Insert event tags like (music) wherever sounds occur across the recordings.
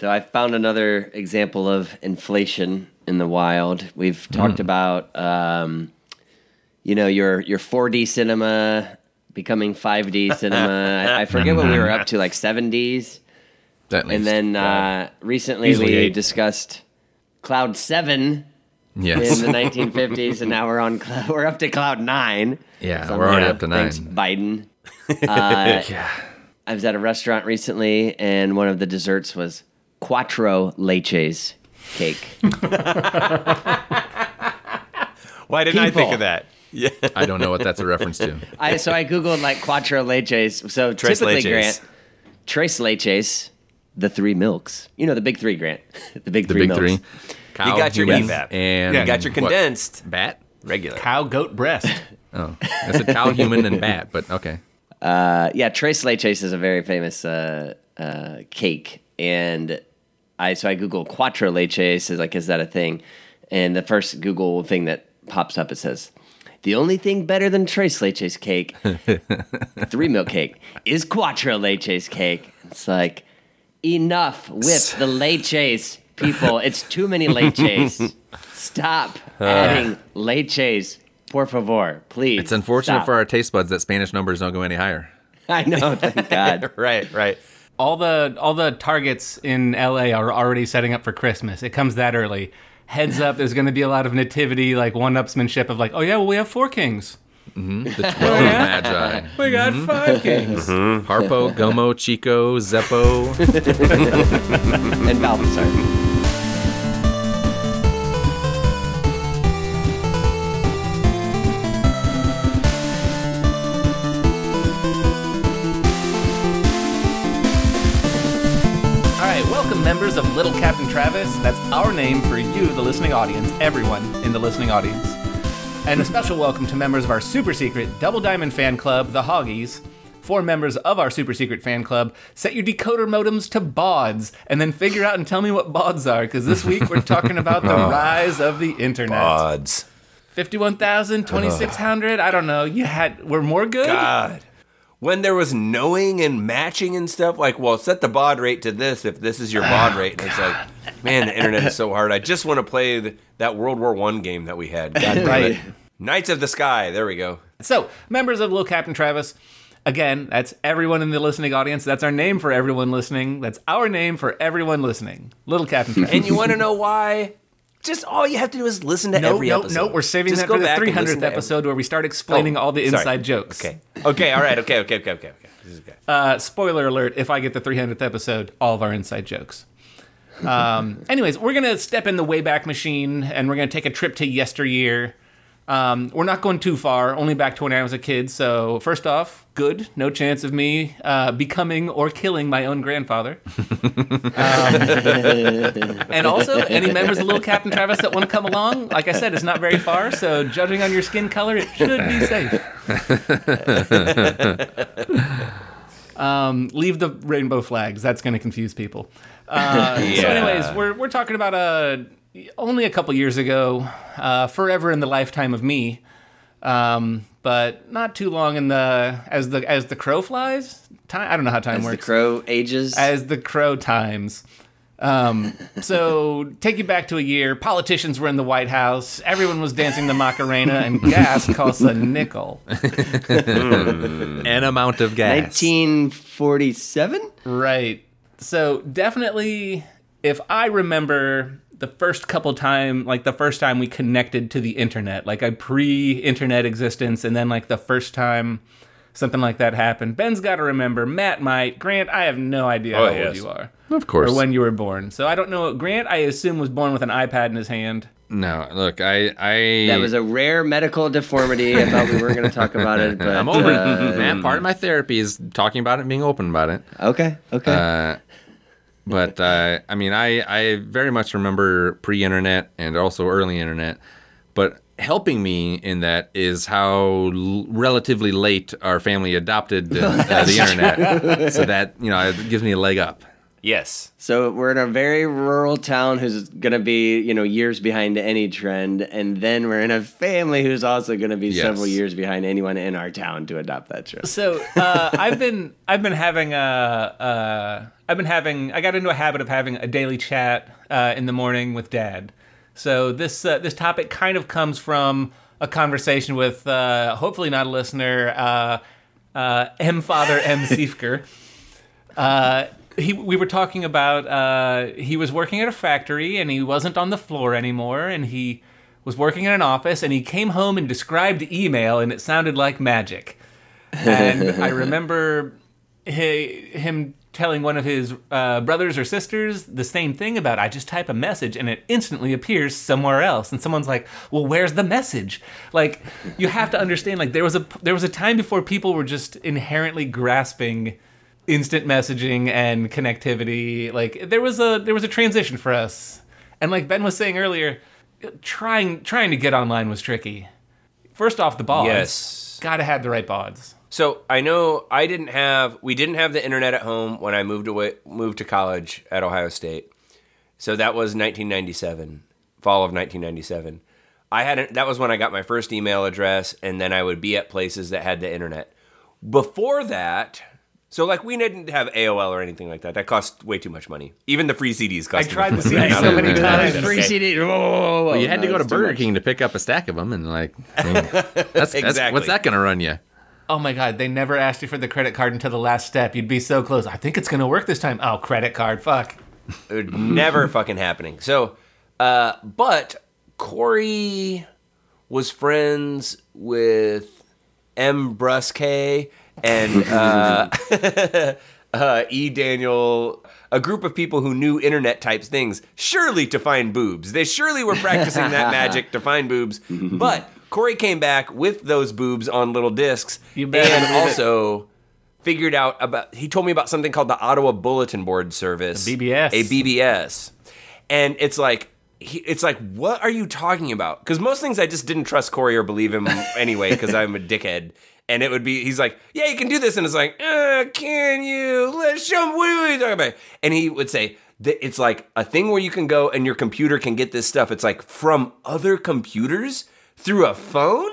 So I found another example of inflation in the wild. We've talked about, um, you know, your your 4D cinema becoming 5D (laughs) cinema. I, I forget what we were up to, like 7Ds. At And least. then uh, recently Easily we eight. discussed Cloud Seven yes. in the 1950s, and now we're on cloud, we're up to Cloud Nine. Yeah, Somehow. we're already up to Thanks, nine. Biden. (laughs) Uh, yeah. I was at a restaurant recently, and one of the desserts was cuatro leches cake. (laughs) Why didn't I think People. of that? Yeah. (laughs) I don't know what that's a reference to. (laughs) I so I googled like cuatro leches. So Tres typically, leches. Grant, tres leches, the three milks. You know the big three, Grant. the big The three big milks. three. Cow, got your human, EVAP. and You got your what? condensed bat. regular. Cow, goat, breast. Oh, I said cow, human, and bat, but okay. Uh, yeah, tres leches is a very famous uh, uh, cake, and I so I Google cuatro leches. Is like, is that a thing? And the first Google thing that pops up it says. The only thing better than tres leches cake, (laughs) three milk cake, is cuatro leches cake. It's like enough with the leches, people. It's too many leches. Stop uh. adding leches, por favor, please. It's unfortunate Stop. for our taste buds that Spanish numbers don't go any higher. I know, thank God. (laughs) Right, right. All the all the targets in LA are already setting up for Christmas. It comes that early. Heads up, there's going to be a lot of nativity, like one-upsmanship of like, oh yeah, well we have four kings. Mm-hmm. The (laughs) 12 magi. We got mm-hmm. five kings. Mm-hmm. Harpo, Gummo, Chico, Zeppo. (laughs) and Balthazar. Little Captain Travis. That's our name for you, the listening audience, everyone in the listening audience. And a special welcome to members of our super secret Double Diamond fan club, the Hoggies. Four members of our super secret fan club, set your decoder modems to BODs and then figure out and tell me what BODs are, because this week we're talking about the (laughs) oh. rise of the internet. Odds. 51,000, 2,600, I don't know. You had, we're more good? God. When there was knowing and matching and stuff, like, well, set the baud rate to this if this is your baud oh, rate. And it's like, man, the internet is so hard. I just want to play the, that World War One game that we had. God Right. it. Knights of the Sky. There we go. So, members of Little Captain Travis, again, that's everyone in the listening audience. That's our name for everyone listening. That's our name for everyone listening. Little Captain (laughs) Travis. And you want to know why? Just all you have to do is listen to no, every no, episode. no, we're saving Just that for the 300th listen every- episode where we start explaining Oh, all the sorry. inside jokes. Okay. Okay. All right. Okay. Okay. Okay. Okay. Okay. This. (laughs) Uh, spoiler alert, if I get the 300th episode, all of our inside jokes. Um, (laughs) anyways, we're going to step in the Wayback Machine and we're going to take a trip to yesteryear. Um, we're not going too far, only back to when I was a kid. So, first off, good. No chance of me uh, becoming or killing my own grandfather. Um, and also, any members of Little Captain Travis that want to come along, like I said, it's not very far. So, judging on your skin color, it should be safe. Um, leave the rainbow flags. That's going to confuse people. Uh, So, anyways, we're we're talking about uh, only a couple years ago, uh, forever in the lifetime of me, um, but not too long in the as the as the crow flies. Time I don't know how time works. As the crow ages. as the crow times. Um, so (laughs) take you back to a year. Politicians were in the White House. Everyone was dancing the Macarena, and (laughs) gas costs a nickel. An amount of gas. 1947? Right. So definitely, if I remember the first couple time, like the first time we connected to the internet, like a pre-internet existence, and then like the first time something like that happened. Ben's got to remember. Matt might. Grant, I have no idea Oh, how yes. old you are Of course. or when you were born. So I don't know. Grant, I assume was born with an iPad in his hand. no, look, I, I, That was a rare medical deformity. I thought we weren't going to talk about it, (laughs) but I'm over uh, it. Man, part of my therapy is talking about it and being open about it. Okay, okay. Uh, but uh, I mean, I, I very much remember pre-internet and also early internet. But helping me in that is how l- relatively late our family adopted uh, uh, the (laughs) internet, so that you know it gives me a leg up. Yes. So we're in a very rural town who's going to be, you know, years behind any trend, and then we're in a family who's also going to be Yes. several years behind anyone in our town to adopt that trend. So uh, (laughs) I've been I've been having a uh, I've been having I got into a habit of having a daily chat uh, in the morning with Dad. So this uh, this topic kind of comes from a conversation with uh, hopefully not a listener, uh, uh, M Father M Siefker. He, we were talking about uh, he was working at a factory and he wasn't on the floor anymore and he was working in an office and he came home and described email and it sounded like magic. And I (laughs) remember he, him telling one of his uh, brothers or sisters the same thing about I just type a message and it instantly appears somewhere else. And someone's like well where's the message? Like you have to understand like there was a there was a time before people were just inherently grasping instant messaging and connectivity like there was a there was a transition for us and like Ben was saying earlier trying trying to get online was tricky first off the bods Yes. gotta have the right bods So I know I didn't have we didn't have the internet at home when I moved away moved to college at Ohio State. So that was 1997, fall of 1997. I hadn't that was when I got my first email address and then I would be at places that had the internet. Before that, so like we didn't have AOL or anything like that. That cost way too much money. Even the free CDs cost. I tried the too CD so many times. Free Okay. CD. Whoa, whoa, whoa, whoa. you had to go to Burger. King to pick up a stack of them, and like, I mean, (laughs) that's, that's Exactly. what's that going to run you? Oh my god, they never asked you for the credit card until the last step. You'd be so close. I think it's gonna work this time. Oh, credit card. Fuck. Never fucking happening. So, uh, but Corey was friends with M. Brusque and (laughs) uh, (laughs) uh, E. Daniel, a group of people who knew internet types things, surely to find boobs. They surely were practicing that (laughs) magic to find boobs. But Corey came back with those boobs on little discs and it. also figured out about he told me about something called the Ottawa Bulletin Board Service. A BBS. A BBS. And it's like he, it's like what are you talking about? Cuz most things I just didn't trust Corey or believe him anyway cuz I'm a dickhead. And it would be he's like, "Yeah, you can do this." And it's like, uh, "Can you? Let's show me what are you talking about?" And he would say it's like a thing where you can go and your computer can get this stuff. It's like from other computers through a phone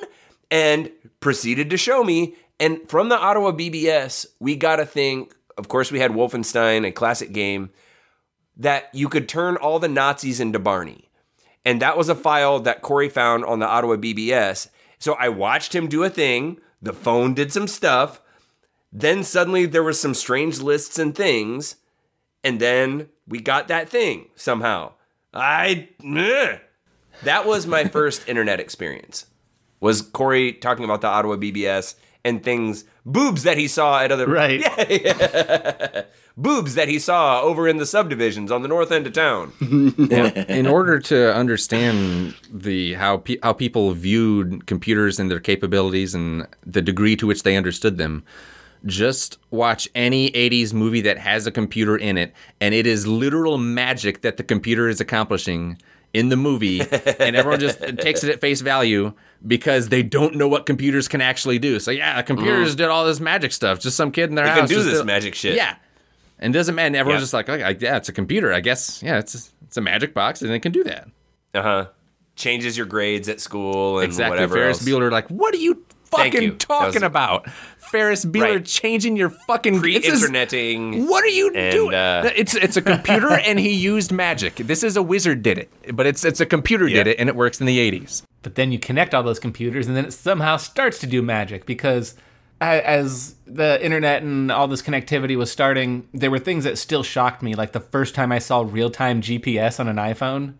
and proceeded to show me. And from the Ottawa BBS, we got a thing. Of course, we had Wolfenstein, a classic game, that you could turn all the Nazis into Barney. And that was a file that Corey found on the Ottawa BBS. So I watched him do a thing. The phone did some stuff. Then suddenly there was some strange lists and things. And then we got that thing somehow. I. Meh. That was my first (laughs) internet experience. Was Corey talking about the Ottawa BBS and things, boobs that he saw at other Right. (laughs) yeah boobs that he saw over in the subdivisions on the north end of town. (laughs) in order to understand the how pe- how people viewed computers and their capabilities and the degree to which they understood them just watch any 80s movie that has a computer in it and it is literal magic that the computer is accomplishing in the movie and everyone just (laughs) takes it at face value because they don't know what computers can actually do so yeah computers did all this magic stuff just some kid in their They can do this did- magic shit. yeah and doesn't matter. Everyone's Yeah. just like, okay, yeah, it's a computer. I guess, yeah, it's it's a magic box, and it can do that. Uh huh. Changes your grades at school and Exactly. whatever Ferris else. Bueller, like, what are you fucking you. Talking was- about? Ferris Bueller Right. changing your fucking it's a- Pre-interneting. What are you And, doing? uh, it's it's a computer, (laughs) and he used magic. This is a wizard did it, but it's it's a computer did it, and it works in the '80s. But then you connect all those computers, and then it somehow starts to do magic because as the internet and all this connectivity was starting, there were things that still shocked me. Like the first time I saw real time GPS on an iPhone.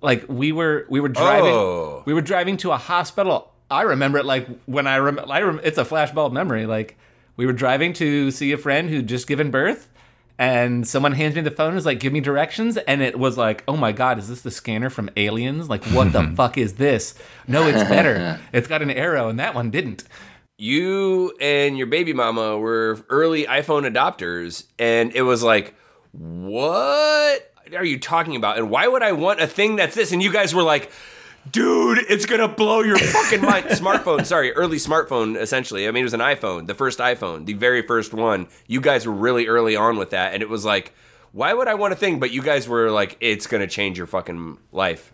Like we were we were driving Oh. we were driving to a hospital. I remember it like when I rem- I rem- it's a flashbulb memory. Like we were driving to see a friend who'd just given birth, and someone hands me the phone and was like, "Give me directions," and it was like, "Oh my god, is this the scanner from Aliens? Like, what the (laughs) fuck is this? No, it's better. (laughs) it's got an arrow, and that one didn't." you and your baby mama were early iPhone adopters, and it was like, what are you talking about? And why would I want a thing that's this? And you guys were like, dude, it's gonna blow your (laughs) fucking mind. smartphone, sorry, early smartphone, essentially. I mean, it was an iPhone, the first iPhone, the very first one. You guys were really early on with that, and it was like, why would I want a thing? But you guys were like, it's gonna change your fucking life.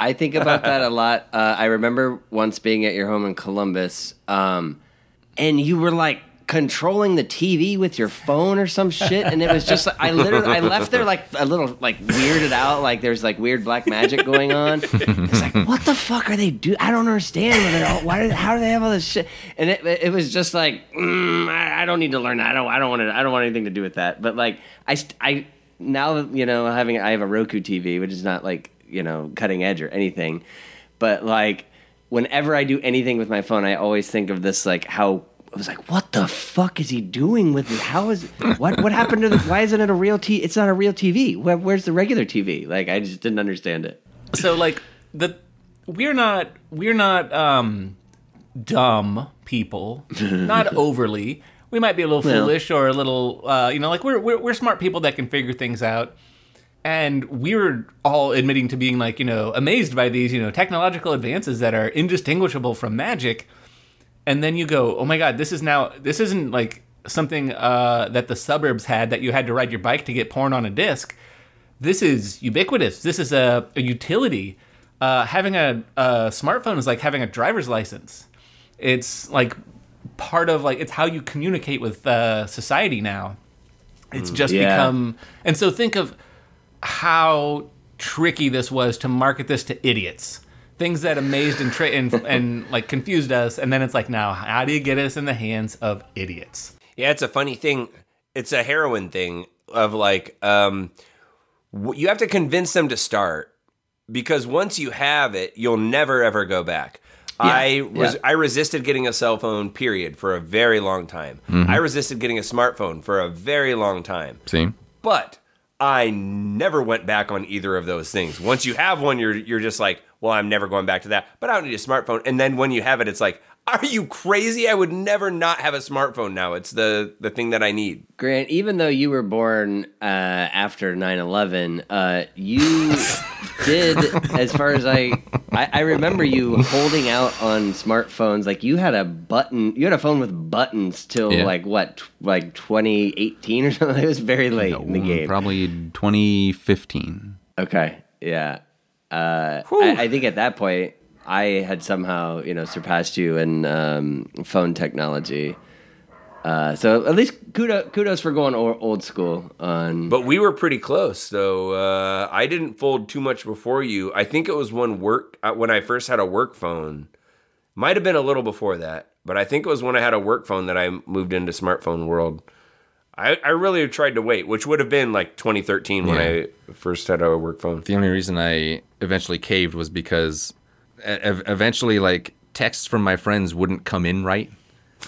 I think about that a (laughs) lot. Uh, I remember once being at your home in Columbus, um, and you were like controlling the TV with your phone or some shit, and it was just I literally I left there like a little like weirded out, like there's like weird black magic going on. It's like what the fuck are they do? I don't understand. Why? How do they have all this shit? And it it was just like mm, I, I don't need to learn that. I don't I don't want to I don't want anything to do with that. But like I I now you know having I have a Roku TV, which is not like you know cutting edge or anything, but like whenever I do anything with my phone, I always think of this like how I was like, what the fuck is he doing with it? How is what what happened to the? Why isn't it a real T? It's not a real TV. Where, where's the regular TV? Like I just didn't understand it. so like the we're not we're not um dumb people (laughs) not overly we might be a little Well. foolish or a little uh you know like we're, we're we're smart people that can figure things out and we're all admitting to being like you know amazed by these you know technological advances that are indistinguishable from magic and then you go oh my god this is now this isn't like something uh that the suburbs had that you had to ride your bike to get porn on a disc this is ubiquitous. This is a, a utility. Uh, having a, a smartphone is like having a driver's license. It's like part of like it's how you communicate with uh, society now. It's just Yeah. become and so think of how tricky this was to market this to idiots. Things that amazed and tra- and, and like confused us, and then it's like now, how do you get us in the hands of idiots? Yeah, it's a funny thing. It's a heroin thing of like, um, w- you have to convince them to start because once you have it, you'll never ever go back. I was yeah. I resisted getting a cell phone. Period for a very long time. I resisted getting a smartphone for a very long time. See? But I never went back on either of those things. Once you have one, you're you're just like, well, I'm never going back to that. But I don't need a smartphone. And then when you have it, it's like, are you crazy? I would never not have a smartphone now. It's the the thing that I need. Grant, even though you were born uh, after 9-11, uh, you (laughs) did, as far as I, I, I remember you holding out on smartphones. Like you had a button, you had a phone with buttons till Yeah. like what, tw- like 2018 or something. (laughs) It was very late in the game. Probably 2015. Okay, yeah. Uh, I, I think at that point, I had somehow, you know, surpassed you in um, phone technology. Uh, so at least kudos, kudos for going old school on. But we were pretty close, though. Uh, I didn't fold too much before you. I think it was when work uh, when I first had a work phone. Might have been a little before that, but I think it was when I had a work phone that I moved into smartphone world. I, I really tried to wait, which would have been like 2013 when Yeah. I first had a work phone. The only reason I eventually caved was because eventually, like, texts from my friends wouldn't come in right.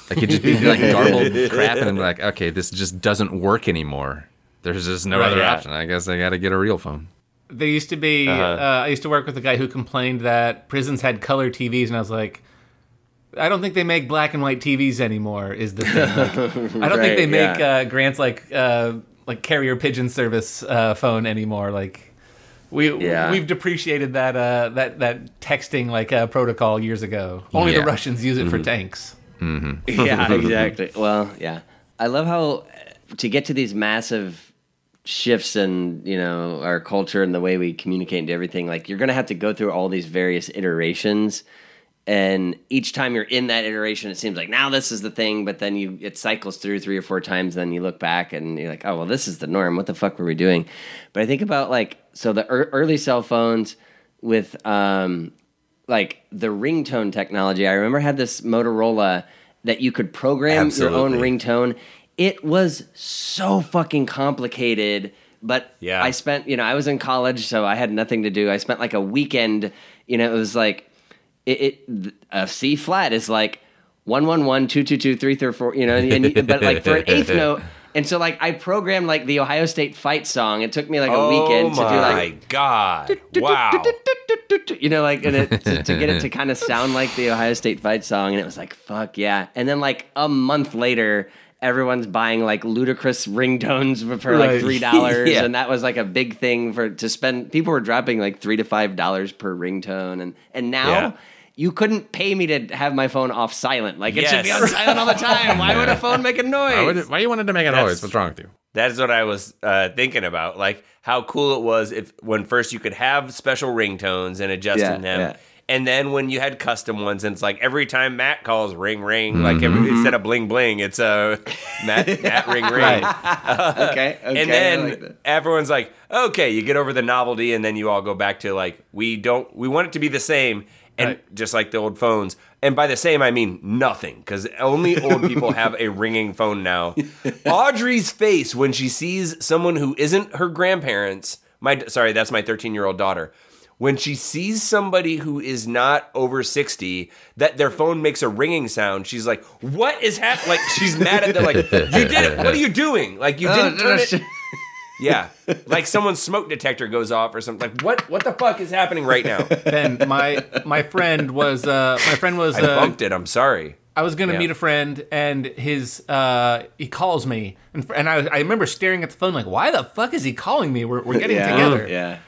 Like, it'd just be (laughs) like garbled crap, and I'm like, okay, this just doesn't work anymore. There's just no Right, other yeah. option. I guess I got to get a real phone. There used to be. uh I used to work with a guy who complained that prisons had color TVs, and I was like, I don't think they make black and white TVs anymore. Is the thing? Like, I don't think (laughs) they make yeah. uh, grants like uh, like carrier pigeon service uh, phone anymore. Like we Yeah. we've depreciated that uh, that that texting like uh, protocol years ago. Only the Russians use it for tanks. yeah, (laughs) exactly. Well, yeah. I love how uh, to get to these massive shifts in you know our culture and the way we communicate and everything. Like you're gonna have to go through all these various iterations, and each time you're in that iteration, it seems like now this is the thing. But then you it cycles through three or four times. Then you look back and you're like, oh well, this is the norm. What the fuck were we doing? But I think about like so the ear early cell phones with um like the ringtone technology. I remember I had this Motorola that you could program your own Absolutely. ringtone. It was so fucking complicated, but Yeah. I spent, you know, I was in college, so I had nothing to do. I spent like a weekend, you know, it was like it, it a C flat is like one one one two two two three three four, you know, and, but like for an eighth note. (laughs) And so like I programmed like the Ohio State fight song. It took me like a oh weekend to do my like god! Wow. you know, like and it, (laughs) to, to get it to kind of sound like the Ohio State fight song, and it was like, fuck yeah. And then like a month later, everyone's buying like ludicrous ringtones for like three (laughs) dollars, Yeah. and that was like a big thing for to spend. People were dropping like three to five dollars per ringtone, and and now. Yeah. You couldn't pay me to have my phone off silent. Like it should be on silent all the time. Why would a (laughs) phone make a noise? Why, would it, why you wanted to make a That's- noise? What's wrong with you? That is what I was uh, thinking about. Like how cool it was if when first you could have special ringtones and adjusting Yeah, them. And then when you had custom ones, and it's like every time Matt calls ring ring, like every, Mm-hmm. instead of bling bling, it's a Matt, (laughs) Matt ring ring. (laughs) okay, okay. and then like everyone's like, okay, you get over the novelty, and then you all go back to like, we don't, we want it to be the same, and Right. just like the old phones. And by the same, I mean nothing, because only old people (laughs) have a ringing phone now. Audrey's face when she sees someone who isn't her grandparents. My sorry, that's my 13 year old daughter. When she sees somebody who is not over 60, that their phone makes a ringing sound, she's like, "What is happening?" Like she's mad at them. Like you did it. What are you doing? Like you Oh, didn't turn no, it. (laughs) (laughs) Yeah, like someone's smoke detector goes off or something. Like what? What the fuck is happening right now? Ben, my my friend was uh, my friend was I uh, bumped it. I'm sorry. I was gonna Yeah. meet a friend, and his uh, he calls me, and, and I, I remember staring at the phone like, why the fuck is he calling me? We're, we're getting yeah, together, Yeah.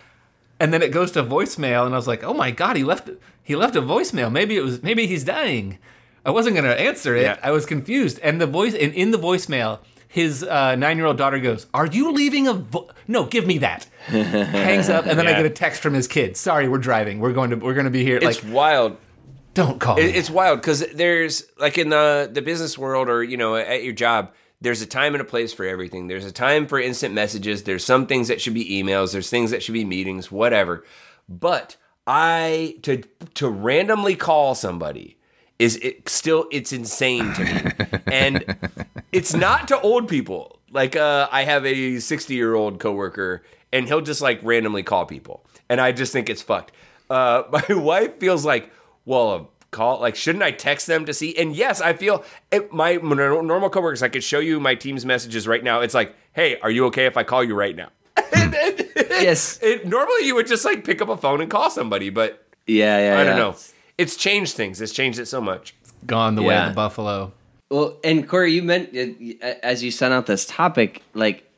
And then it goes to voicemail, and I was like, oh my god, he left he left a voicemail. Maybe it was maybe he's dying. I wasn't gonna answer it. Yeah. I was confused, and the voice and in the voicemail. His uh, nine-year-old daughter goes, "Are you leaving a vo- no? Give me that." (laughs) Hangs up, and then I get a text from his kid. Sorry, we're driving. We're going to we're going to be here. It's like, wild. don't call me. It, it's wild because there's like in the the business world or you know at your job, there's a time and a place for everything. There's a time for instant messages. There's some things that should be emails. There's things that should be meetings. Whatever. But I to to randomly call somebody is it still it's insane to me, (laughs) and it's not to old people. Like uh, I have a 60 year old coworker, and he'll just like randomly call people, and I just think it's fucked. Uh, (laughs) my wife feels like, well, call like shouldn't I text them to see? And yes, I feel it, my nor- normal coworkers. I could show you my team's messages right now. It's like, hey, are you okay if I call you right now? (laughs) Yes. It, normally you would just like pick up a phone and call somebody, but Yeah, yeah. I don't yeah. know. It's changed things. It's changed it so much. It's Gone the way of the buffalo. Well, and Corey, you meant uh, as you sent out this topic, like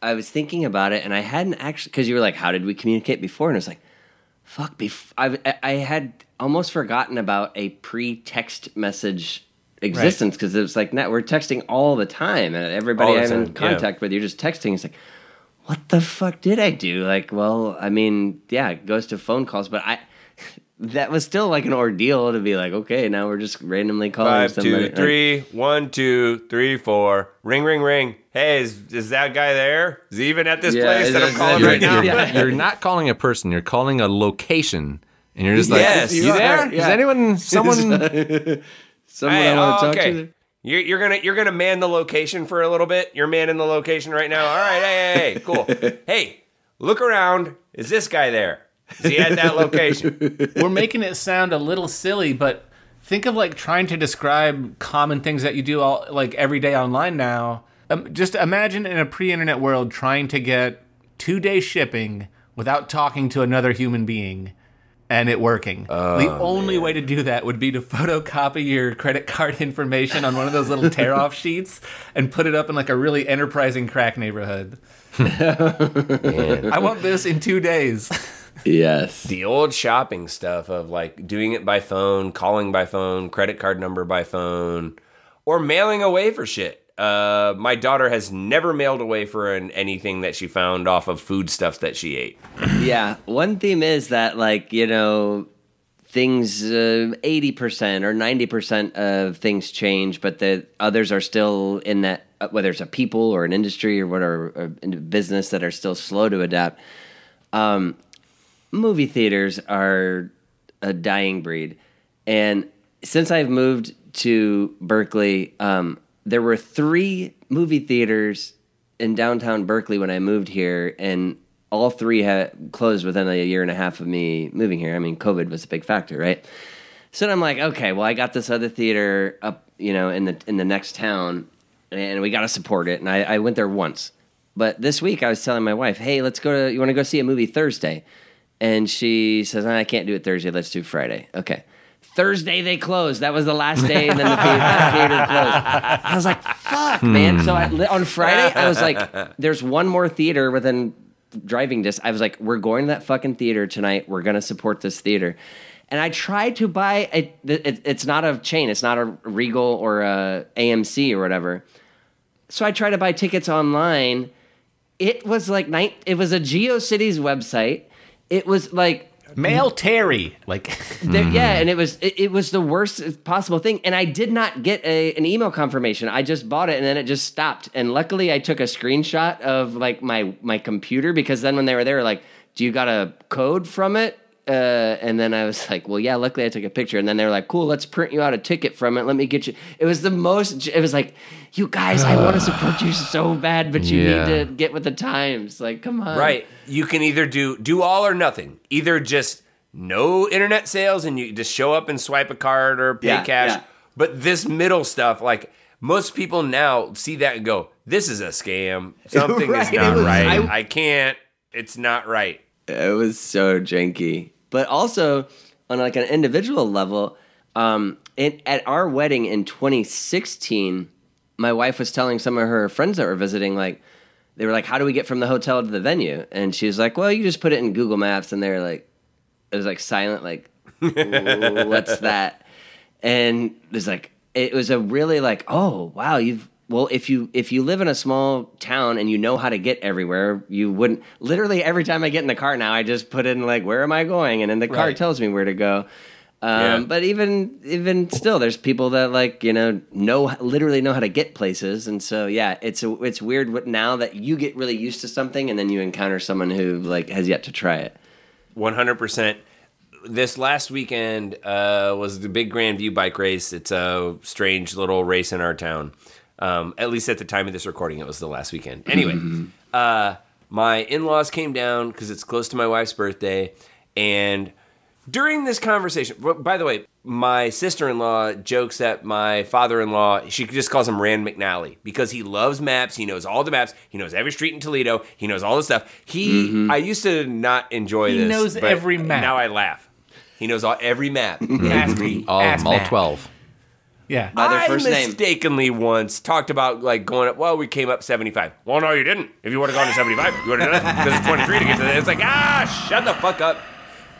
I was thinking about it, and I hadn't actually because you were like, "How did we communicate before?" And I was like, "Fuck!" Bef- I I had almost forgotten about a pre-text message existence because it was like, "Now we're texting all the time, and everybody I'm in time, yeah. contact with, you're just texting." It's like, what the fuck did I do? Like, well, I mean, yeah, it goes to phone calls, but I. (laughs) That was still like an ordeal to be like, okay, now we're just randomly calling Five, somebody. two, Like, three, one, two, three, four. Ring, ring, ring. Hey, is, is that guy there? Is he even at this Yeah, place that that- I'm calling right now? yeah. (laughs) (laughs) You're not calling a person. You're calling a location, and you're just like, Yes, you you there? are, Is anyone? (laughs) Someone? (laughs) Someone Hey, I want oh, to talk okay. to. You're, you're gonna you're gonna man the location for a little bit. You're manning the location right now. All right, hey, hey, hey, cool. (laughs) hey, look around. Is this guy there? Is he at that location? We're making it sound a little silly, but think of like trying to describe common things that you do all like every day online now. Um, just imagine in a pre-internet world trying to get two-day shipping without talking to another human being and it working. Oh, the only way to do that would be to photocopy your credit card (laughs) information on one of those little tear-off sheets and put it up in like a really enterprising crack neighborhood. (laughs) I want this in two days. Yes. the old shopping stuff of like doing it by phone, calling by phone, credit card number by phone, or mailing away for shit. Uh, my daughter has never mailed away for an, anything that she found off of foodstuffs that she ate. Yeah. One theme is that, like, you know, things, uh, 80% or 90% of things change, but the others are still in that, uh, whether it's a people or an industry or whatever, or business that are still slow to adapt. Um, movie theaters are a dying breed. And since I've moved to Berkeley, um, there were three movie theaters in downtown Berkeley when I moved here, and all three had closed within a year and a half of me moving here. I mean, COVID was a big factor, right? So I'm like, okay, well, I got this other theater up, you know, in the in the next town, and we got to support it. And I, I went there once, but this week I was telling my wife, hey, let's go to. You want to go see a movie Thursday? And she says, I can't do it Thursday. Let's do Friday. Okay. Thursday they closed. That was the last day, and then the (laughs) theater, closed. I was like, "Fuck, hmm. man!" So I, on Friday, I was like, "There's one more theater within driving distance." I was like, "We're going to that fucking theater tonight. We're gonna support this theater." And I tried to buy a. It, it's not a chain. It's not a Regal or a AMC or whatever. so I tried to buy tickets online. It was like night. It was a GeoCities website. It was like Mail Terry. Like, (laughs) there, yeah, mm. and it was it, it was the worst possible thing. And I did not get a, an email confirmation. I just bought it and then it just stopped. And luckily, I took a screenshot of like my my computer because then when they were there, like, do you got a code from it? Uh, and then I was like, well, yeah. Luckily, I took a picture. And then they were like, cool, let's print you out a ticket from it. Let me get you. It was the most. It was like, you guys, I want to support you (sighs) so bad, but you Yeah. need to get with the times. Like, come on, Right. You can either do do all or nothing. Either just no internet sales and you just show up and swipe a card or pay Yeah, cash. yeah. But this middle stuff, like most people now see that and go, "This is a scam. (laughs) Something Right, is not was- right. I- I can't. It's not right." It was so janky. But also on like an individual level, um, it, at our wedding in 2016, my wife was telling some of her friends that were visiting, like, they were like, "How do we get from the hotel to the venue?" And she was like, "Well, you just put it in Google Maps." And they're like, it was like silent, like, "What's (laughs) that?" And it was like, it was a really like, "Oh, wow, you've." Well, if you if you live in a small town and you know how to get everywhere, you wouldn't. Literally, every time I get in the car now, I just put in like, "Where am I going?" and then the car Right. tells me where to go. Um, Yeah. But even even still, there's people that like you know know literally know how to get places, and so yeah, it's a, it's weird what, now that you get really used to something, and then you encounter someone who like has yet to try it. One hundred percent. This last weekend uh, was the big Grand View bike race. It's a strange little race in our town. Um, at least at the time of this recording, it was the last weekend. Anyway, uh, my in-laws came down because it's close to my wife's birthday, and during this conversation, by the way, my sister-in-law jokes that my father-in-law, she just calls him Rand McNally because he loves maps. He knows all the maps. He knows every street in Toledo. He knows all the stuff. He, I used to not enjoy He this. He knows but every map. Now I laugh. He knows all, every map. ask (laughs) every All ask all Matt. 12. Yeah. By their I first name. mistakenly once talked about like going up. Well, we came up 75. Well, no, you didn't. If you would have gone to 75, you would have done it because it's 23 to get to that. It's like ah, shut the fuck up.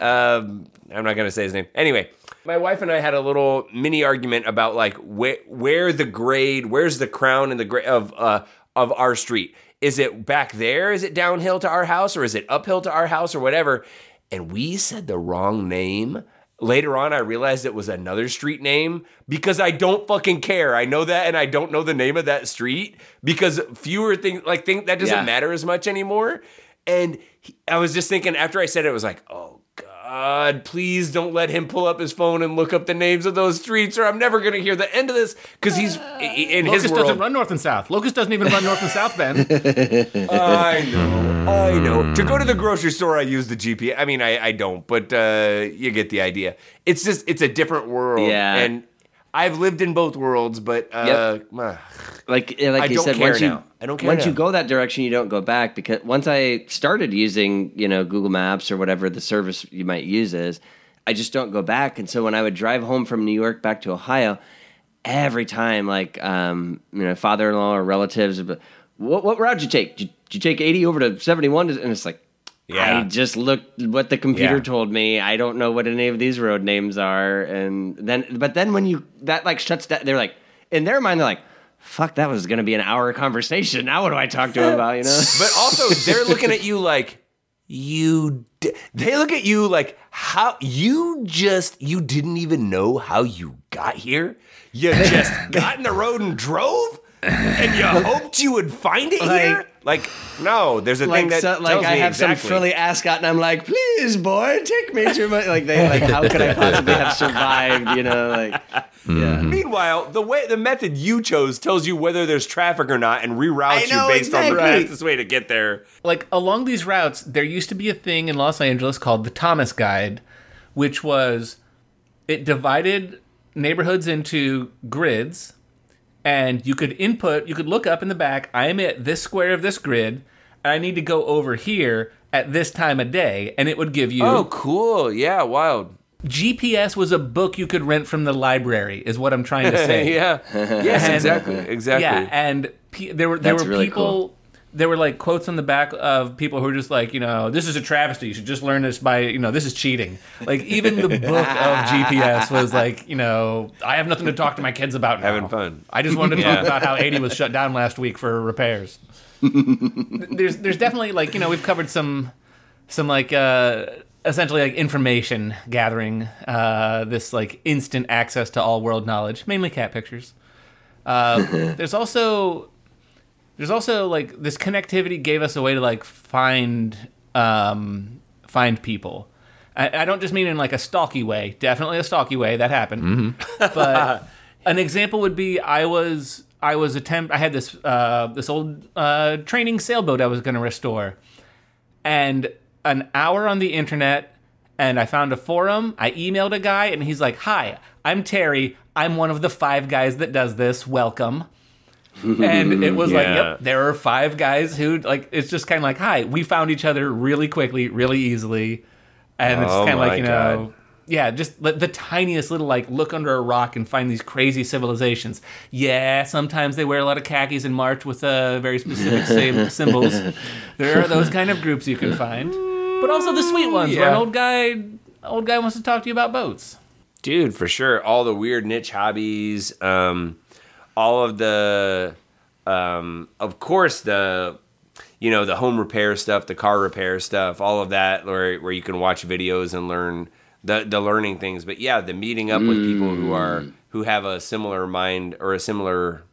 Um, I'm not gonna say his name. Anyway, my wife and I had a little mini argument about like where where the grade, where's the crown and the grade of uh of our street. Is it back there? Is it downhill to our house, or is it uphill to our house, or whatever? And we said the wrong name. Later on, I realized it was another street name because I don't fucking care. I know that, and I don't know the name of that street because fewer things like think that doesn't Yeah. matter as much anymore. And he, I was just thinking after I said it, it was like, oh God, please don't let him pull up his phone and look up the names of those streets, or I'm never gonna hear the end of this because he's i- in his Locust world. doesn't run north and south. Locust doesn't even run north and south, Ben. (laughs) I know, I know. To go to the grocery store, I use the GPS. I mean, I, I don't, but uh, you get the idea. It's just it's a different world, Yeah. And I've lived in both worlds, but uh, ugh. like like I you said, once you. I don't care once you go that direction, you don't go back because once I started using you know Google Maps or whatever the service you might use is, I just don't go back. And so when I would drive home from New York back to Ohio, every time like um, you know father-in-law or relatives, what what route did you take? Did you, did you take eighty over to seventy one? And it's like. Yeah. I just looked what the computer Yeah. told me. I don't know what any of these road names are, and then but then when you that like shuts down, they're like in their mind they're like, "Fuck, that was going to be an hour conversation. Now what do I talk to him about?" You know? But also, they're looking at you like you. D-. They look at you like how you just you didn't even know how you got here. You just got in the road and drove, and you (laughs) hoped you would find it Like- here. Like no, there's a thing like that so, like tells I me have exactly. some frilly ascot, and I'm like, "Please, boy, take me to my like." They like, how could I (laughs) possibly have survived? You know, like yeah. Mhm. Meanwhile, the way the method you chose tells you whether there's traffic or not, and reroutes know, you based on the fastest way to get there. like along these routes, there used to be a thing in Los Angeles called the Thomas Guide, which was it divided neighborhoods into grids, and you could input, you could look up in the back. I am at this square of this grid, and I need to go over here at this time of day, and it would give you Oh, cool! Yeah, wild. GPS was a book you could rent from the library. Is what I'm trying to say. (laughs) yeah. Yes, And- exactly. Exactly. Yeah, and pe- there were there That's were really people there were like quotes on the back of people who were just like, you know, this is a travesty. You should just learn this by, you know, this is cheating. Like even the book of (laughs) GPS was like, you know, I have nothing to talk to my kids about. Now. Having fun. I just wanted to (laughs) Yeah. talk about how 80 was shut down last week for repairs. (laughs) there's there's definitely like you know we've covered some some like uh essentially like information gathering uh this like instant access to all world knowledge mainly cat pictures uh there's also there's also like this connectivity gave us a way to like find um find people I, I don't just mean in like a stalky way definitely a stalky way that happened (laughs) but an example would be I was I was attempt I had this uh, this old uh, training sailboat I was going to restore, and an hour on the internet, and I found a forum. I emailed a guy, and he's like, "Hi, I'm Terry. I'm one of the five guys that does this. Welcome." And it was like, yep, there are five guys who like. It's just kind of like, "Hi, we found each other really quickly, really easily," and it's Oh kind of like you know God. yeah, just the, the tiniest little like look under a rock and find these crazy civilizations. Yeah, sometimes they wear a lot of khakis and march with uh, very specific (laughs) symbols. There are those kind of groups you can find, but also the sweet ones where an old guy old guy wants to talk to you about boats. dude for sure all the weird niche hobbies um all of the um of course the you know the home repair stuff the car repair stuff all of that where, where you can watch videos and learn the the learning things. But yeah the meeting up with people who are who have a similar mind or a similar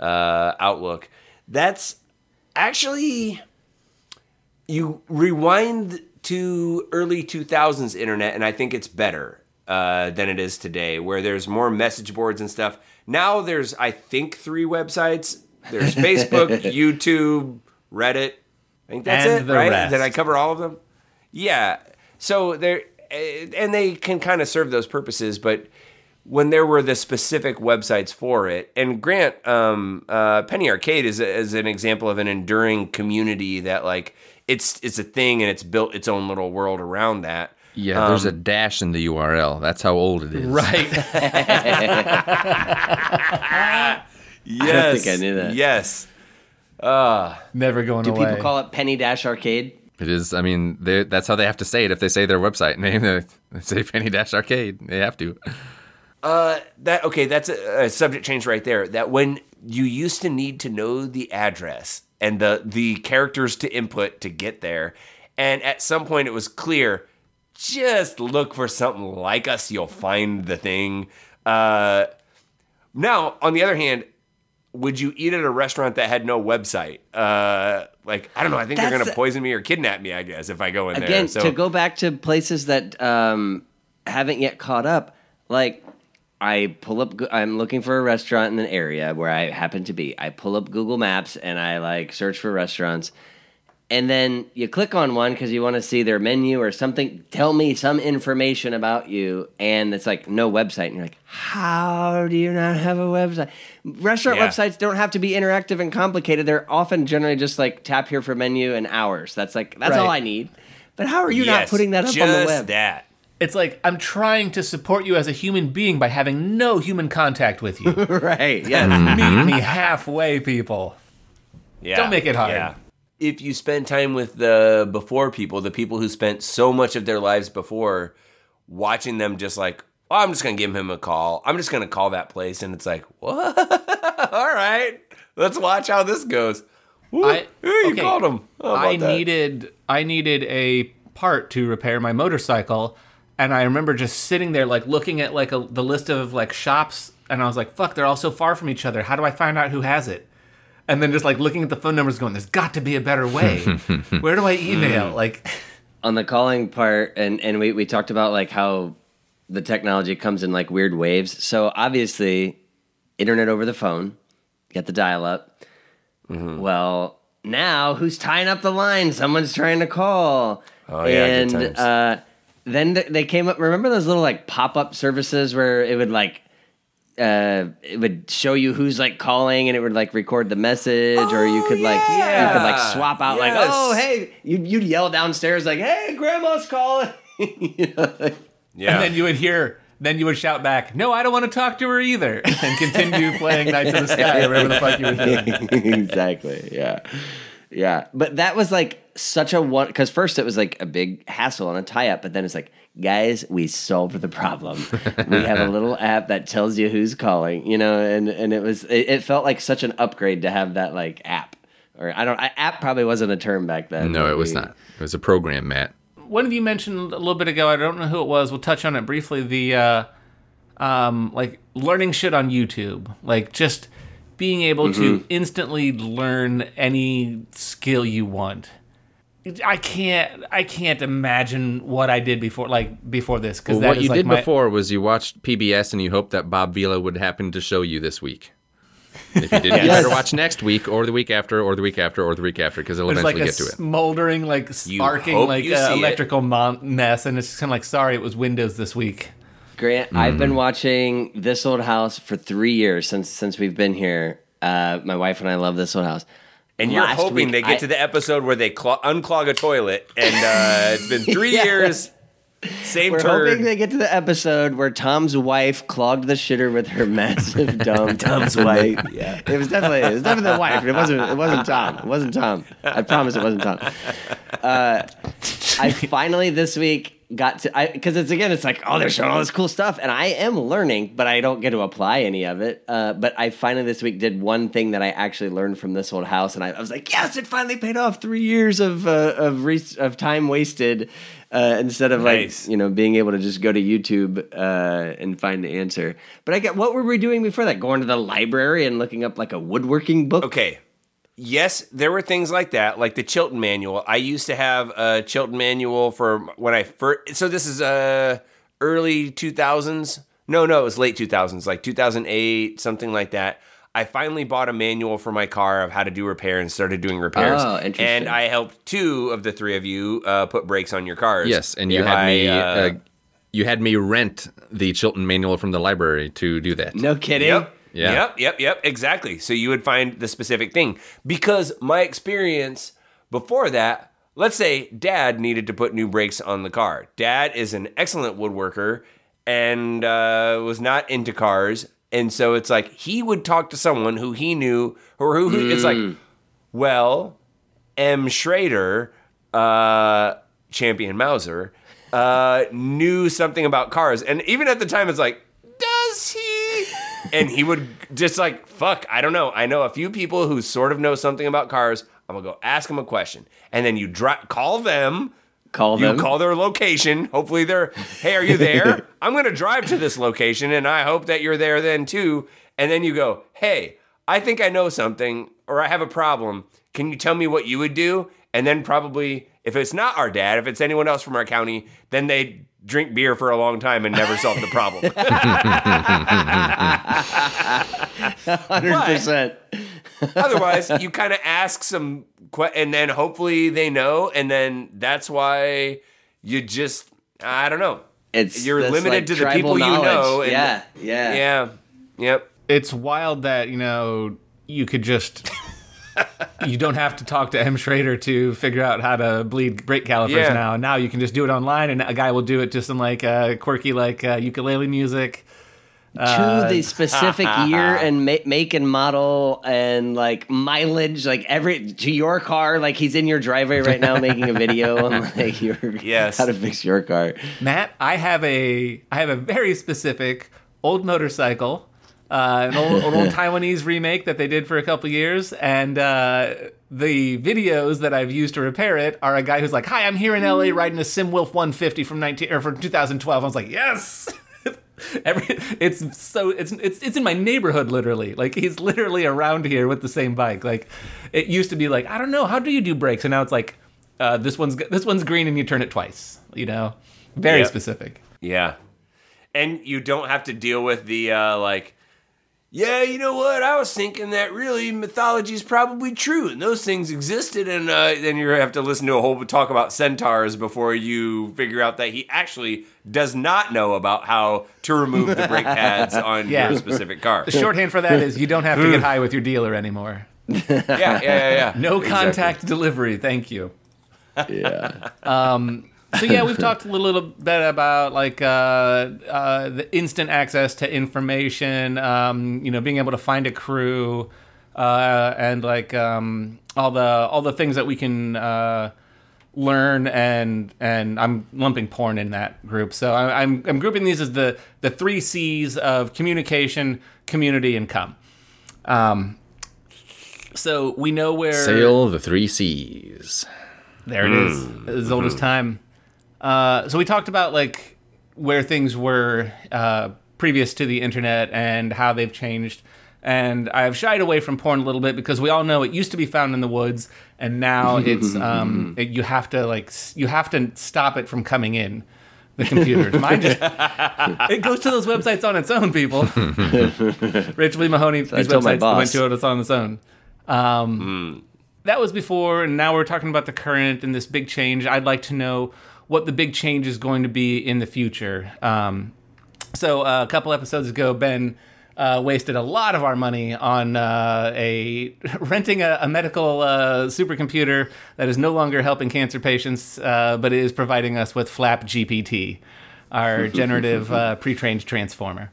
uh outlook. That's actually you rewind to early 2000s internet and i think it's better uh, than it is today where there's more message boards and stuff now there's i think three websites there's facebook (laughs) youtube reddit i think that's And it the right rest. did i cover all of them yeah so there eh, and they can kind of serve those purposes but when there were the specific websites for it. And Grant, um, uh, Penny Arcade is, is an example of an enduring community that like it's it's a thing and it's built its own little world around that. Yeah, there's a dash in the URL. That's how old it is. Right. (laughs) (laughs) Yes, think I knew that. Yes, Uh, Never going Do away. Do people call it Penny Dash Arcade? It is. I mean, they, that's how they have to say it if they say their website name. They (laughs) they say Penny Dash Arcade. They have to. Uh, that okay. That's a, a subject change right there. That when you used to need to know the address and the the characters to input to get there, and at some point it was clear. Just look for something like us. You'll find the thing. Uh, now, on the other hand, would you eat at a restaurant that had no website? Uh, like I don't know. I think they're gonna poison me or kidnap me. I guess if I go in there. Again, So to go back to places that um, haven't yet caught up, like I pull up, I'm looking for a restaurant in an area where I happen to be. I pull up Google Maps and I like search for restaurants. And then you click on one because you want to see their menu or something. Tell me some information about you. And it's like, no website. And you're like, how do you not have a website? Restaurant Yeah. websites don't have to be interactive and complicated. They're often generally just like tap here for menu and hours. That's like, that's all I need. But how are you not putting that up just on the web? That. it's like I'm trying to support you as a human being by having no human contact with you. (laughs) right. (laughs) Yeah. Mm-hmm. Meet me halfway, people. Yeah. Don't make it hard. If you spend time with the before people, the people who spent so much of their lives before, watching them just like, oh, I'm just gonna give him a call. I'm just gonna call that place, and it's like, (laughs) what? All right, let's watch how this goes. Ooh, I- ooh, you okay. called him. I that? needed I needed a part to repair my motorcycle, and I remember just sitting there like looking at like a, the list of like shops, and I was like, "Fuck, they're all so far from each other. How do I find out who has it?" And then just like looking at the phone numbers, going, "There's got to be a better way. (laughs) Where do I email?" Like, on the calling part and and we, we talked about like how the technology comes in like weird waves so obviously internet over the phone get the dial up Mm-hmm. well now who's tying up the line someone's trying to call Oh, yeah, good and times. uh then they came up remember those little like pop-up services where it would like uh, it would show you who's like calling, and it would like record the message, or you could like you could like swap out like, oh hey, you'd, you'd yell downstairs like, hey, grandma's calling. you know, like- Yeah. and then you would hear then you would shout back, "No, I don't want to talk to her either," (laughs) and continue playing Knights in the Sky or whatever the fuck you were doing. (laughs) exactly. Yeah. Yeah. But that was like such a one because first it was like a big hassle and a tie up, but then it's like, guys, we solved the problem. we have a little app that tells you who's calling, you know, and and it was it, it felt like such an upgrade to have that like app. Or I don't I, app probably wasn't a term back then. No, it was we- not. It was a program, Matt. One of you mentioned a little bit ago. I don't know who it was. We'll touch on it briefly. The uh, um, like learning shit on YouTube, like just being able to instantly learn any skill you want. I can't. I can't imagine what I did before, like before this, because Well, what you did before was you watched PBS and you hoped that Bob Vila would happen to show you this week. If you did, you (laughs) Yes. better watch next week or the week after or the week after or the week after because it'll There's like eventually a get to it. smoldering, like sparking, hope like you uh, electrical mon- mess, and it's just kind of like, sorry, it was Windows this week. Grant, I've Mm. been watching This Old House for three years since since we've been here. Uh, my wife and I love This Old House. And you're Last hoping week, they get I- to the episode where they clo- unclog a toilet, and uh, it's been three (laughs) Yeah. years. Same We're turd. hoping they get to the episode where Tom's wife clogged the shitter with her massive (laughs) dumb. Tom's wife. Yeah, it was definitely it was definitely the wife. It wasn't it wasn't Tom. It wasn't Tom. I promise it wasn't Tom. Uh, I finally this week got to I because it's again it's like oh they're showing all this cool stuff and I am learning but I don't get to apply any of it. Uh, but I finally this week did one thing that I actually learned from this old house and I, I was like yes it finally paid off three years of uh, of re- of time wasted. Uh, instead of Nice. like you know being able to just go to YouTube uh, and find the answer, but I get what were we doing before that? Going to the library and looking up like a woodworking book. Okay. Yes, there were things like that, like the Chilton Manual. I used to have a Chilton Manual for when I first. So this is uh early two thousands. No, no, it was late two thousands, like two thousand eight, something like that. I finally bought a manual for my car of how to do repair and started doing repairs. Oh, interesting. And I helped two of the three of you uh, put brakes on your cars. Yes, and you Yeah. had I, me. uh, Uh, you had me rent the Chilton Manual from the library to do that. No kidding. Yep. Yeah. Yep, yep, yep, exactly. So you would find the specific thing. Because my experience before that, let's say dad needed to put new brakes on the car. Dad is an excellent woodworker and uh, was not into cars. And so it's like he would talk to someone who he knew, or who, who it's like, well, M. Schrader, uh, champion Mauser, uh, knew something about cars. And even at the time, it's like, does he? And he would just like, fuck, I don't know. I know a few people who sort of know something about cars. I'm gonna go ask them a question. And then you dri- call them. Call You them. call their location. Hopefully they're, hey, are you there? (laughs) I'm to drive to this location and I hope that you're there then too. And then you go, hey, I think I know something or I have a problem. Can you tell me what you would do? And then probably, if it's not our dad, if it's anyone else from our county, then they drink beer for a long time and never solve the problem. Hundred percent. Otherwise, you kind of ask some, que- and then hopefully they know, and then that's why you just, I don't know. It's You're limited like, to the tribal people you know. and- yeah, yeah, Yeah. Yep. It's wild that you know you could just. (laughs) you don't have to talk to M. Schrader to figure out how to bleed brake calipers Yeah. now. Now you can just do it online, and a guy will do it to some like uh, quirky like uh, ukulele music. to the specific (laughs) year and ma- make and model and like mileage, like every to your car. Like he's in your driveway right now making a video on (laughs) like your Yes. how to fix your car. Matt, I have a I have a very specific old motorcycle, uh, an old, an old (laughs) Taiwanese remake that they did for a couple years, and uh, the videos that I've used to repair it are a guy who's like, "Hi, I'm here in LA riding a SYM Wolf 150 from 19 or from 2012." I was like, "Yes." (laughs) Every, it's so it's it's it's in my neighborhood literally. Like he's literally around here with the same bike. Like it used to be like I don't know how do you do brakes, and now it's like uh, this one's this one's green and you turn it twice. You know, very Yep. specific. Yeah. And you don't have to deal with the, uh, like, yeah, you know what? I was thinking that really mythology is probably true and those things existed. And uh, then you have to listen to a whole talk about centaurs before you figure out that he actually does not know about how to remove the brake pads (laughs) on Yeah. your specific car. The shorthand for that is you don't have to get high with your dealer anymore. Yeah, yeah, yeah, yeah. (laughs) No Exactly. contact delivery, thank you. Yeah, so yeah, we've talked a little bit about like uh, uh, the instant access to information, um, you know, being able to find a crew, uh, and like um, all the all the things that we can uh, learn and and I'm lumping porn in that group. So I, I'm I'm grouping these as the the three C's of communication, community, and come. Um, so we know where Sail the three C's. there it is, as old as time. Uh, so we talked about like where things were uh, previous to the internet and how they've changed. And I've shied away from porn a little bit because we all know it used to be found in the woods, and now (laughs) it's um, it, you have to like you have to stop it from coming in the computers. (laughs) Mine just it goes to those websites on its own. People, (laughs) Rachel Lee Mahoney, these told my websites boss. went to it on its own. Um, that was before, and now we're talking about the current and this big change. I'd like to know what the big change is going to be in the future. Um, so uh, a couple episodes ago, Ben uh, wasted a lot of our money on uh, a (laughs) renting a, a medical uh, supercomputer that is no longer helping cancer patients, uh, but is providing us with Flap GPT, our (laughs) generative uh, pre-trained transformer.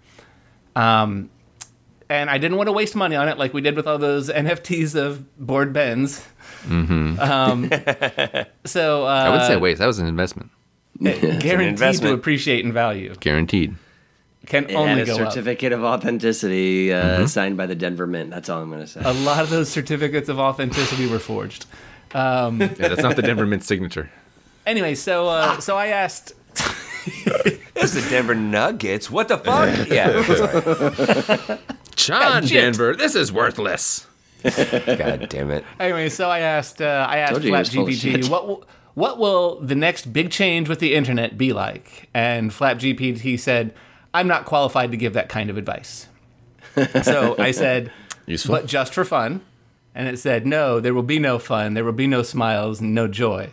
Um, and I didn't want to waste money on it like we did with all those NFTs of board Bens. Um, (laughs) so uh, I would say waste. that was an investment. (laughs) guaranteed to investment. appreciate in value. Guaranteed. Can It only had a go up. certificate of authenticity uh, signed by the Denver Mint. That's all I'm going to say. A lot of those certificates of authenticity were forged. Um, (laughs) Yeah, that's not the Denver Mint signature. anyway, so uh, so I asked. It's the Denver Nuggets. What the fuck? Yeah. John. Denver, this is worthless. (laughs) God damn it. Anyway, so I asked. Uh, I asked Told you he was full of FlapGPT what will, what will the next big change with the internet be like? And FlapGPT said, "I'm not qualified to give that kind of advice." (laughs) so I said, Useful. but just for fun. And it said, no, there will be no fun. There will be no smiles, no joy.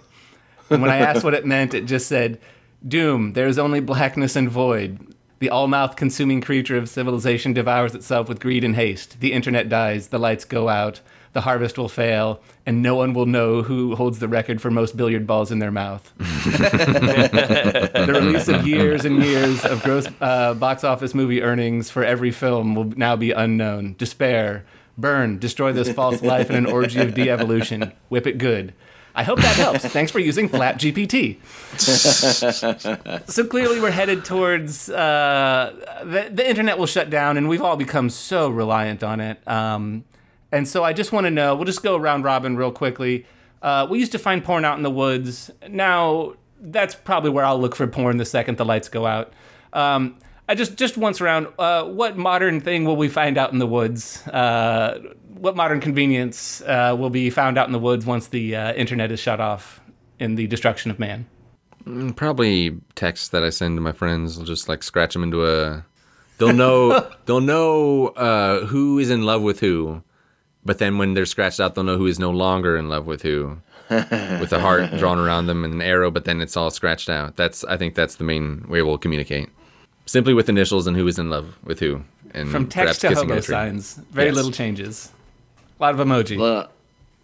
And when I asked what it meant, it just said, doom, there is only blackness and void. The all mouth consuming creature of civilization devours itself with greed and haste. The internet dies, the lights go out, the harvest will fail, and no one will know who holds the record for most billiard balls in their mouth. (laughs) the release of years and years of gross uh, box office movie earnings for every film will now be unknown. Despair, burn, destroy this false life in an orgy of de-evolution. Whip it good. I hope that helps. (laughs) Thanks for using Flap GPT. (laughs) so clearly, we're headed towards uh, the, the internet will shut down, and we've all become so reliant on it. Um, and so, I just want to know. We'll just go around robin real quickly. Uh, we used to find porn out in the woods. Now, that's probably where I'll look for porn the second the lights go out. Um, I just just once around. Uh, what modern thing will we find out in the woods? Uh, what modern convenience uh, will be found out in the woods once the uh, internet is shut off in the destruction of man? Probably texts that I send to my friends. I'll just like scratch them into a. They'll know. (laughs) they'll know uh, who is in love with who, but then when they're scratched out, they'll know who is no longer in love with who, (laughs) with a heart drawn around them and an arrow. But then it's all scratched out. That's. I think that's the main way we'll communicate. Simply with initials and who is in love with who, and From text to kissing hobo signs, very Yes. little changes. A lot of emoji. Well,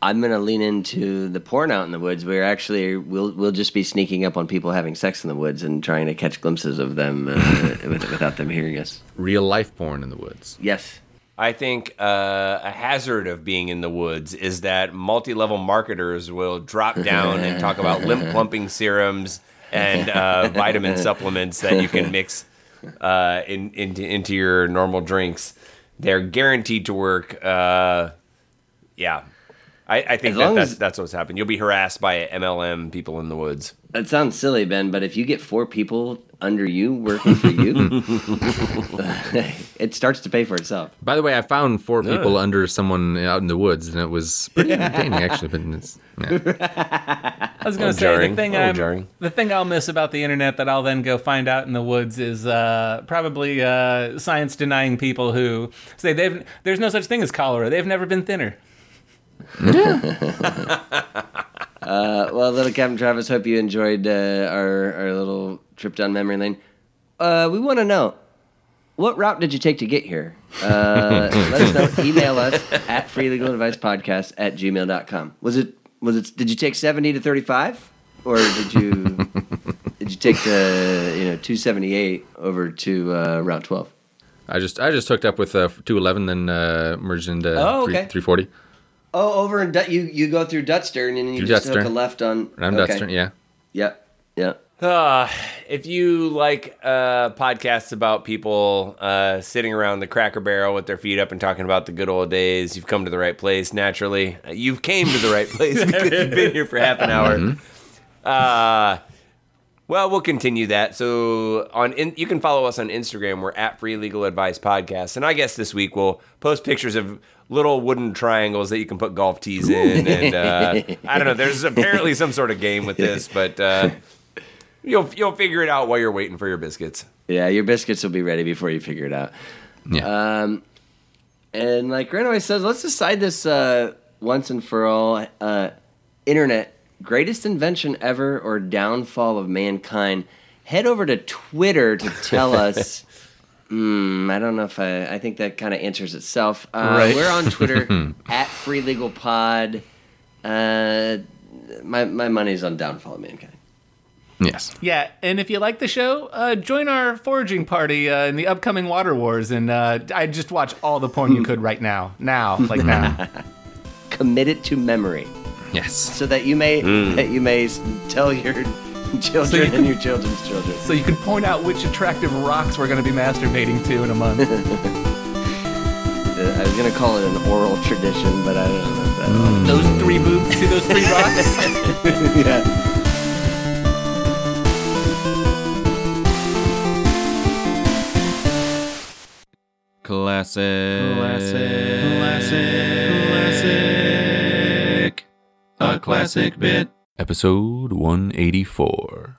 I'm gonna lean into the porn out in the woods. Where actually we'll we'll just be sneaking up on people having sex in the woods and trying to catch glimpses of them uh, (laughs) without them hearing us. Real life porn in the woods. Yes. I think uh, a hazard of being in the woods is that multi-level marketers will drop down and talk about limp plumping serums and uh, vitamin (laughs) supplements that you can mix uh, in, into into your normal drinks. They're guaranteed to work. Uh, yeah, I, I think that that's, as- that's what's happened. You'll be harassed by MLM people in the woods. That sounds silly, Ben, but if you get four people under you working for you, (laughs) (laughs) it starts to pay for itself. By the way, I found four people under someone out in the woods, and it was pretty entertaining, actually. But it's, yeah. (laughs) I was going to say jarring. the thing I'm, jarring. the thing I'll miss about the internet that I'll then go find out in the woods is uh, probably uh, science denying people who say they've there's no such thing as cholera. They've never been thinner. Uh, well, little Captain Travis, hope you enjoyed uh, our our little trip down memory lane. Uh, we want to know what route did you take to get here? Uh, (laughs) let us know. Email us at freelegaladvicepodcast at gmail.com. Was it was it? Did you take seventy to thirty five, or did you? (laughs) did you take the you know 278 over to uh, Route 12? I just I just hooked up with uh, 211, then uh, merged into Oh, three- okay. 340. Oh, over in Dut- you you go through Dutster and then you Through just hook Dutster. a left on. Around okay. Dutster, yeah. Yep. Yep. Uh, if you like uh, podcasts about people uh, sitting around the Cracker Barrel with their feet up and talking about the good old days, you've come to the right place. Naturally, you've came to the right place (laughs) because you've been here for half an hour. Uh, well, we'll continue that. So on, in, you can follow us on Instagram. We're at Free Legal Advice Podcast, and I guess this week we'll post pictures of little wooden triangles that you can put golf tees in, and uh, I don't know. There's (laughs) apparently some sort of game with this, but. Uh, You'll you'll figure it out while you're waiting for your biscuits. Yeah, your biscuits will be ready before you figure it out. Yeah. Um, and like Grant says, let's decide this uh, once and for all. Uh, internet, greatest invention ever or downfall of mankind? Head over to Twitter to tell (laughs) us. Hmm, I don't know if I. I think that kind of answers itself. Uh, Right. We're on Twitter (laughs) at Free Legal Pod. Uh, my my money's on downfall of mankind. yes. Yeah, and if you like the show, uh, join our foraging party uh, in the upcoming Water Wars, and uh, I just watch all the porn you could right now, now, like now. (laughs) Commit it to memory. Yes. so that you may that you may tell your (laughs) children you can- and your children's children. so you can point out which attractive rocks we're going to be masturbating to in a month. (laughs) I was gonna call it an oral tradition, but I don't know. If that, mm. those three boobs, to those three rocks? (laughs) yeah. Classic. Classic. Classic. Classic. A classic bit. Episode 184.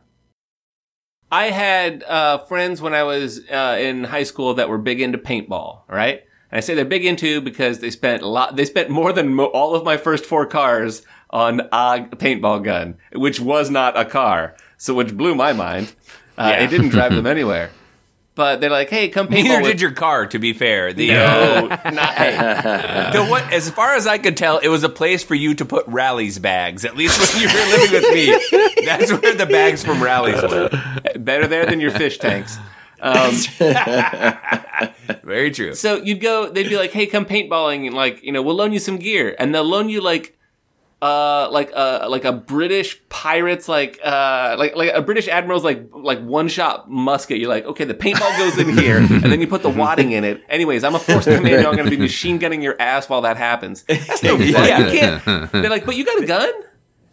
I had uh, friends when I was uh, in high school that were big into paintball, right? And I say they're big into because they spent a lot. They spent more than mo- all of my first four cars on a paintball gun, which was not a car, so which blew my mind. Uh, Yeah. It didn't drive (laughs) them anywhere. But they're like, "Hey, come paintball." Neither with- did your car, to be fair. The, No, uh, not (laughs) hey. the what? As far as I could tell, it was a place for you to put Rally's bags. At least when you were living with me, that's where the bags from Rally's were. Better there than your fish tanks. Um, Very true. So you'd go, they'd be like, "Hey, come paintballing, and like, you know, we'll loan you some gear," and they'll loan you like, uh, like a like a British pirates, like uh, like like a British admiral's like like one shot musket. You're like, okay, the paintball goes in here, (laughs) and then you put the wadding in it. Anyways, I'm a force (laughs) commander. I'm going to be machine gunning your ass while that happens. That's no (laughs) fun. Yeah. You can't. They're like, but you got a gun.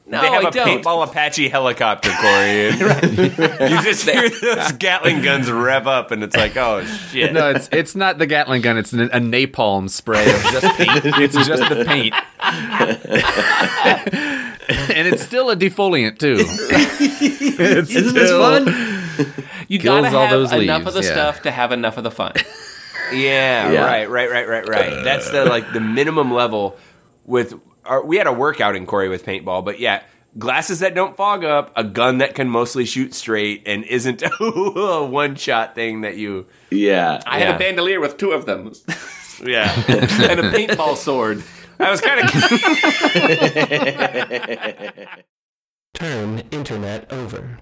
No, they have I a don't. paintball Apache helicopter, Corey. and (laughs) (laughs) you just hear those Gatling guns rev up, and it's like, oh shit. No, it's it's not the Gatling gun. It's an, a napalm spray of just paint. it's just the paint, (laughs) and it's still a defoliant too. It's Isn't this fun? You gotta all have those enough leaves, of the yeah. stuff to have enough of the fun. Yeah, Yeah. right, right, right, right, right. That's the like the minimum level with our, we had a workout in Corey with paintball, but yeah, glasses that don't fog up, a gun that can mostly shoot straight and isn't (laughs) a one shot thing that you Yeah. I had a bandolier with two of them (laughs) (laughs) yeah. and a paintball sword. I was kind of Turn internet over.